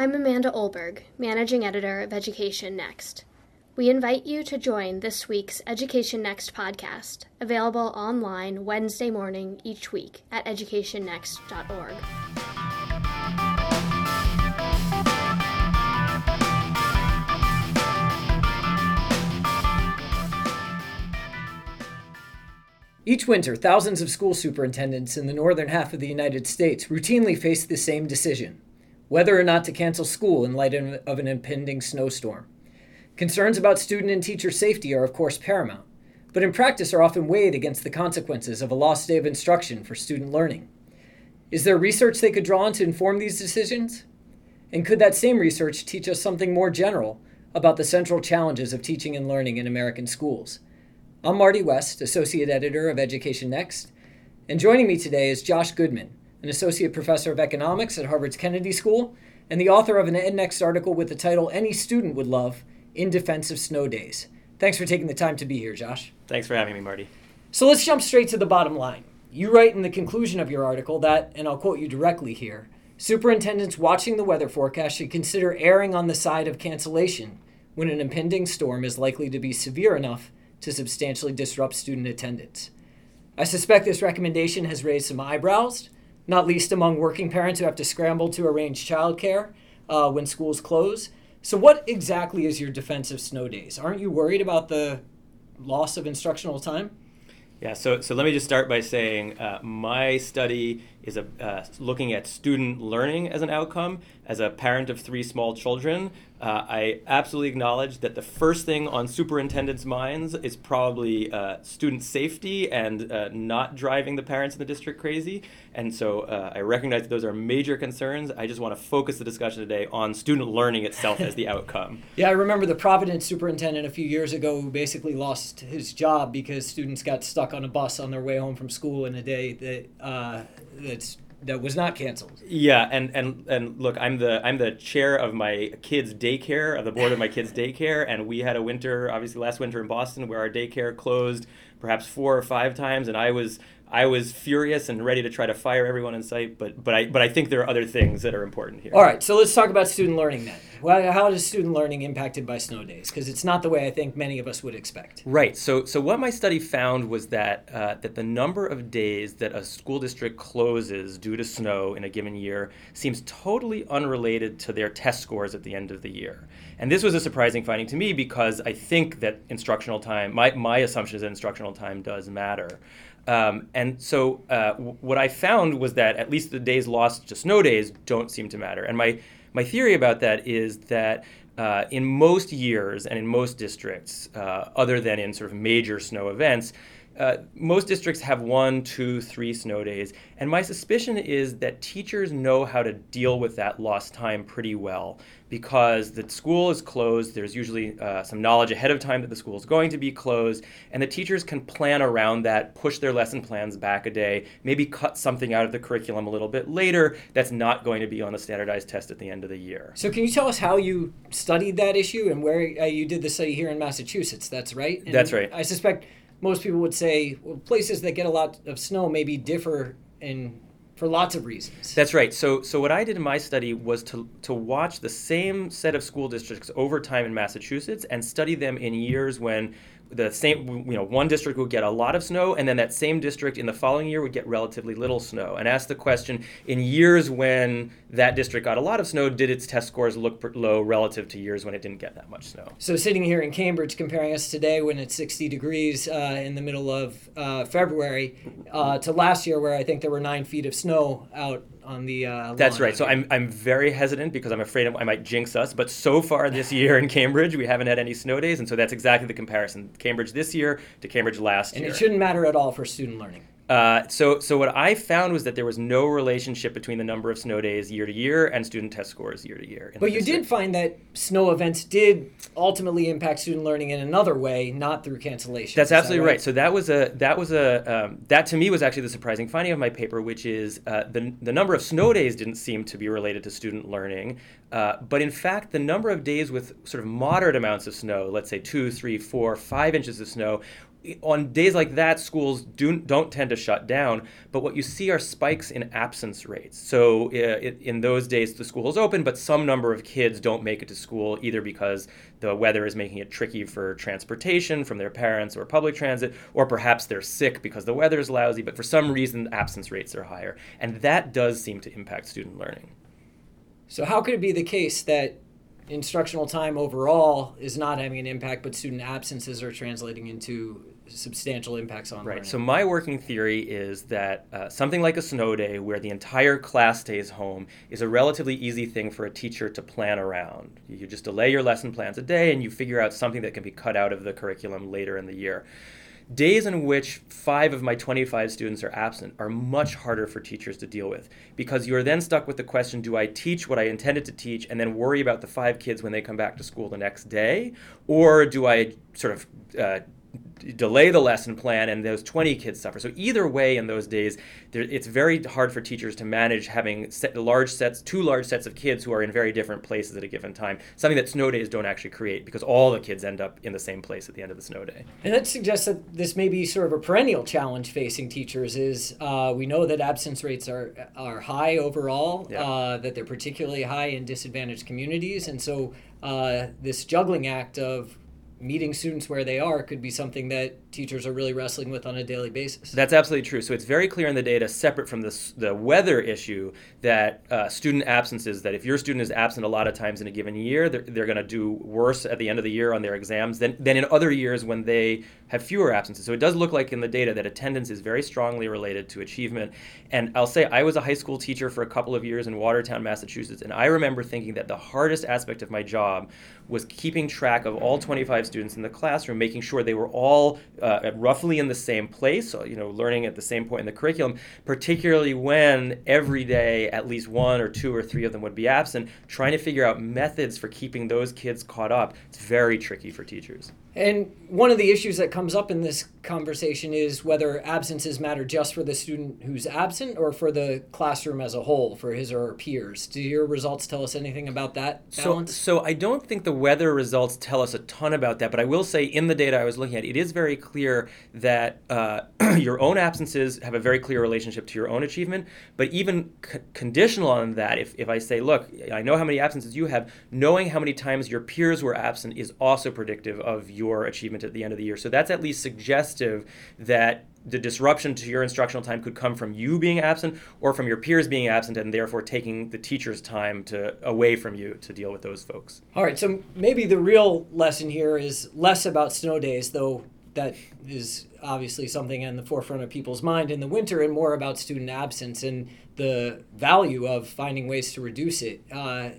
I'm Amanda Olberg, Managing Editor of Education Next. We invite you to join this week's Education Next podcast, available online Wednesday morning each week at educationnext.org. Each winter, thousands of school superintendents in the northern half of the United States routinely face the same decision whether or not to cancel school in light of an impending snowstorm. Concerns about student and teacher safety are, of course, paramount, but in practice are often weighed against the consequences of a lost day of instruction for student learning. Is there research they could draw on to inform these decisions? And could that same research teach us something more general about the central challenges of teaching and learning in American schools? I'm Marty West, Associate Editor of Education Next, and joining me today is Josh Goodman, an Associate Professor of Economics at Harvard's Kennedy School, and the author of an EdNext article with the title Any Student Would Love in Defense of Snow Days. Thanks for taking the time to be here, Josh. Thanks for having me, Marty. So let's jump straight to the bottom line. You write in the conclusion of your article that, and I'll quote you directly here superintendents watching the weather forecast should consider erring on the side of cancellation when an impending storm is likely to be severe enough to substantially disrupt student attendance. I suspect this recommendation has raised some eyebrows, not least among working parents who have to scramble to arrange childcare uh, when schools close. So, what exactly is your defense of snow days? Aren't you worried about the loss of instructional time? Yeah, so, so let me just start by saying uh, my study is a, uh, looking at student learning as an outcome. As a parent of three small children, uh, I absolutely acknowledge that the first thing on superintendents' minds is probably uh, student safety and uh, not driving the parents in the district crazy. And so uh, I recognize that those are major concerns. I just want to focus the discussion today on student learning itself as the outcome. Yeah, I remember the Providence superintendent a few years ago who basically lost his job because students got stuck on a bus on their way home from school in a day that uh, that's that was not canceled. Yeah, and and and look, I'm the I'm the chair of my kids' daycare of the board of my kids' daycare, and we had a winter, obviously last winter in Boston, where our daycare closed perhaps four or five times, and I was I was furious and ready to try to fire everyone in sight, but but I but I think there are other things that are important here. All right, so let's talk about student learning then. Well, how is student learning impacted by snow days? Because it's not the way I think many of us would expect. Right. So so what my study found was that uh, that the number of days that a school district closes due to snow in a given year seems totally unrelated to their test scores at the end of the year. And this was a surprising finding to me because I think that instructional time, my, my assumption is that instructional time does matter. Um, and so uh, w- what I found was that at least the days lost to snow days don't seem to matter. And my, my theory about that is that uh, in most years and in most districts, uh, other than in sort of major snow events, uh, most districts have one, two, three snow days, and my suspicion is that teachers know how to deal with that lost time pretty well because the school is closed. There's usually uh, some knowledge ahead of time that the school is going to be closed, and the teachers can plan around that, push their lesson plans back a day, maybe cut something out of the curriculum a little bit later that's not going to be on the standardized test at the end of the year. So, can you tell us how you studied that issue and where uh, you did the study here in Massachusetts? That's right. And that's right. I suspect most people would say well, places that get a lot of snow maybe differ in for lots of reasons. That's right. So, so what I did in my study was to to watch the same set of school districts over time in Massachusetts and study them in years when the same you know one district would get a lot of snow and then that same district in the following year would get relatively little snow. And ask the question in years when that district got a lot of snow did its test scores look low relative to years when it didn't get that much snow? So sitting here in cambridge comparing us today when it's 60 degrees uh, in the middle of uh, february uh, to last year where i think there were nine feet of snow out on the. Uh, That's right. So I'm, I'm very hesitant because I'm afraid I might jinx us. But so far this year in Cambridge, we haven't had any snow days, and so that's exactly the comparison: Cambridge this year to Cambridge last and year. And it shouldn't matter at all for student learning. Uh, so, so what I found was that there was no relationship between the number of snow days year to year and student test scores year to year. But you did find that snow events did ultimately impact student learning in another way, not through cancellation. That's absolutely that right? right? So that was a that was a um, that to me was actually the surprising finding of my paper, which is uh, the the number of snow days didn't seem to be related to student learning, uh, but in fact the number of days with sort of moderate amounts of snow, let's say two, three, four, five inches of snow, on days like that, schools do, don't tend to shut down, but what you see are spikes in absence rates. So it, in those days, the school is open, but some number of kids don't make it to school either because the weather is making it tricky for transportation from their parents or public transit, or perhaps they're sick because the weather is lousy, but for some reason, absence rates are higher. And that does seem to impact student learning. So, how could it be the case that instructional time overall is not having an impact, but student absences are translating into substantial impacts on right. learning. So my working theory is that uh, something like a snow day, where the entire class stays home, is a relatively easy thing for a teacher to plan around. You just delay your lesson plans a day, and you figure out something that can be cut out of the curriculum later in the year. Days in which five of my 25 students are absent are much harder for teachers to deal with because you are then stuck with the question do I teach what I intended to teach and then worry about the five kids when they come back to school the next day? Or do I sort of uh, delay the lesson plan and those 20 kids suffer. So either way in those days, there, it's very hard for teachers to manage having set, large sets, two large sets of kids who are in very different places at a given time, something that snow days don't actually create because all the kids end up in the same place at the end of the snow day. And that suggests that this may be sort of a perennial challenge facing teachers is uh, we know that absence rates are, are high overall, yeah. uh, that they're particularly high in disadvantaged communities. And so uh, this juggling act of meeting students where they are could be something that teachers are really wrestling with on a daily basis. That's absolutely true. So it's very clear in the data, separate from this, the weather issue, that uh, student absences, that if your student is absent a lot of times in a given year, they're, they're going to do worse at the end of the year on their exams than, than in other years when they have fewer absences. So it does look like in the data that attendance is very strongly related to achievement. And I'll say I was a high school teacher for a couple of years in Watertown, Massachusetts, and I remember thinking that the hardest aspect of my job was keeping track of all 25 students in the classroom, making sure they were all uh, Uh, roughly in the same place, you know, learning at the same point in the curriculum, particularly when every day at least one or two or three of them would be absent, trying to figure out methods for keeping those kids caught up. It's very tricky for teachers. And one of the issues that comes up in this conversation is whether absences matter just for the student who's absent or for the classroom as a whole, for his or her peers. Do your results tell us anything about that balance? So, so I don't think the weather results tell us a ton about that, but I will say in the data I was looking at, it is very clear that uh, your own absences have a very clear relationship to your own achievement. But even c- conditional on that, if, if I say, look, I know how many absences you have, knowing how many times your peers were absent is also predictive of your your achievement at the end of the year. So that's at least suggestive that the disruption to your instructional time could come from you being absent or from your peers being absent and therefore taking the teacher's time to away from you to deal with those folks. All right, so maybe the real lesson here is less about snow days, though that is obviously something in the forefront of people's mind in the winter and more about student absence and the value of finding ways to reduce it. Uh,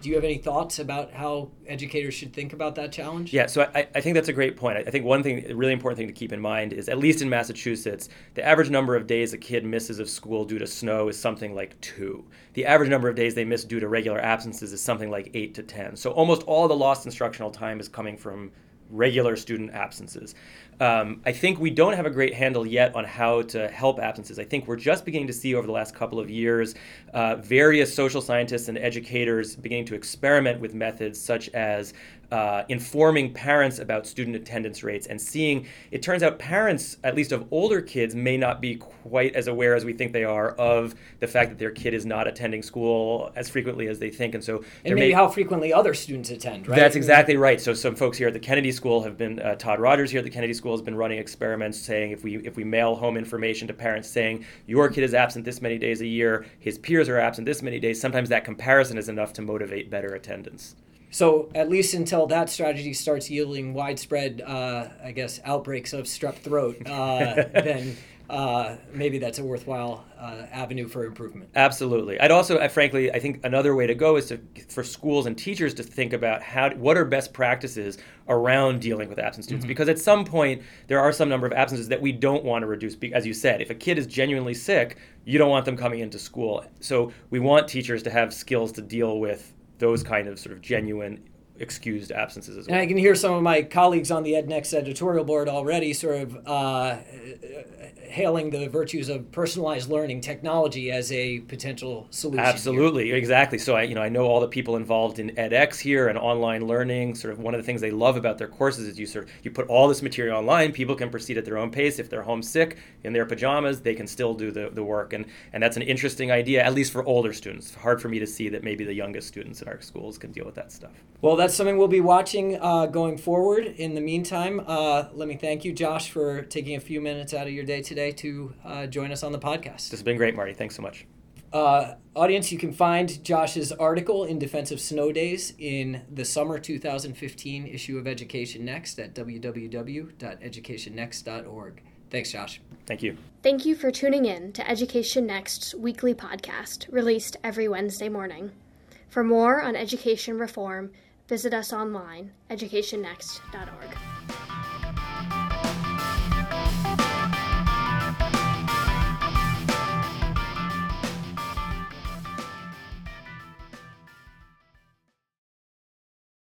do you have any thoughts about how educators should think about that challenge? Yeah, so I, I think that's a great point. I think one thing, a really important thing to keep in mind is, at least in Massachusetts, the average number of days a kid misses of school due to snow is something like two. The average number of days they miss due to regular absences is something like eight to 10. So almost all the lost instructional time is coming from regular student absences. Um, I think we don't have a great handle yet on how to help absences. I think we're just beginning to see over the last couple of years uh, various social scientists and educators beginning to experiment with methods such as uh, informing parents about student attendance rates and seeing it turns out parents at least of older kids may not be quite as aware as we think they are of the fact that their kid is not attending school as frequently as they think. And so and maybe may, how frequently other students attend right? That's exactly right. So some folks here at the kennedy school have been uh, todd rogers here at the kennedy school has been running experiments saying if we if we mail home information to parents saying your kid is absent this many days a year. His peers are absent this many days. Sometimes that comparison is enough to motivate better attendance so at least until that strategy starts yielding widespread, uh, I guess, outbreaks of strep throat, uh, then uh, maybe that's a worthwhile uh, avenue for improvement. Absolutely. I'd also, frankly, I think another way to go is to for schools and teachers to think about how what are best practices around dealing with absent students, mm-hmm. because at some point there are some number of absences that we don't want to reduce. As you said, if a kid is genuinely sick, you don't want them coming into school. So we want teachers to have skills to deal with those kind of sort of genuine excused absences as well. And I can hear some of my colleagues on the EdNext editorial board already sort of uh, hailing the virtues of personalized learning technology as a potential solution. Absolutely, here. exactly. So I, you know, I know all the people involved in edX here and online learning. Sort of one of the things they love about their courses is you sort of you put all this material online. People can proceed at their own pace. If they're homesick in their pajamas, they can still do the, the work. And and that's an interesting idea, at least for older students. Hard for me to see that maybe the youngest students in our schools can deal with that stuff. Well, that's something we'll be watching uh, going forward. In the meantime, uh, let me thank you, Josh, for taking a few minutes out of your day today to uh, join us on the podcast. This has been great, Marty. Thanks so much. Uh, audience, you can find Josh's article in Defense of Snow Days in the summer 2015 issue of Education Next at www.educationnext.org. Thanks, Josh. Thank you. Thank you for tuning in to Education Next's weekly podcast, released every Wednesday morning. For more on education reform, visit us online, educationnext.org.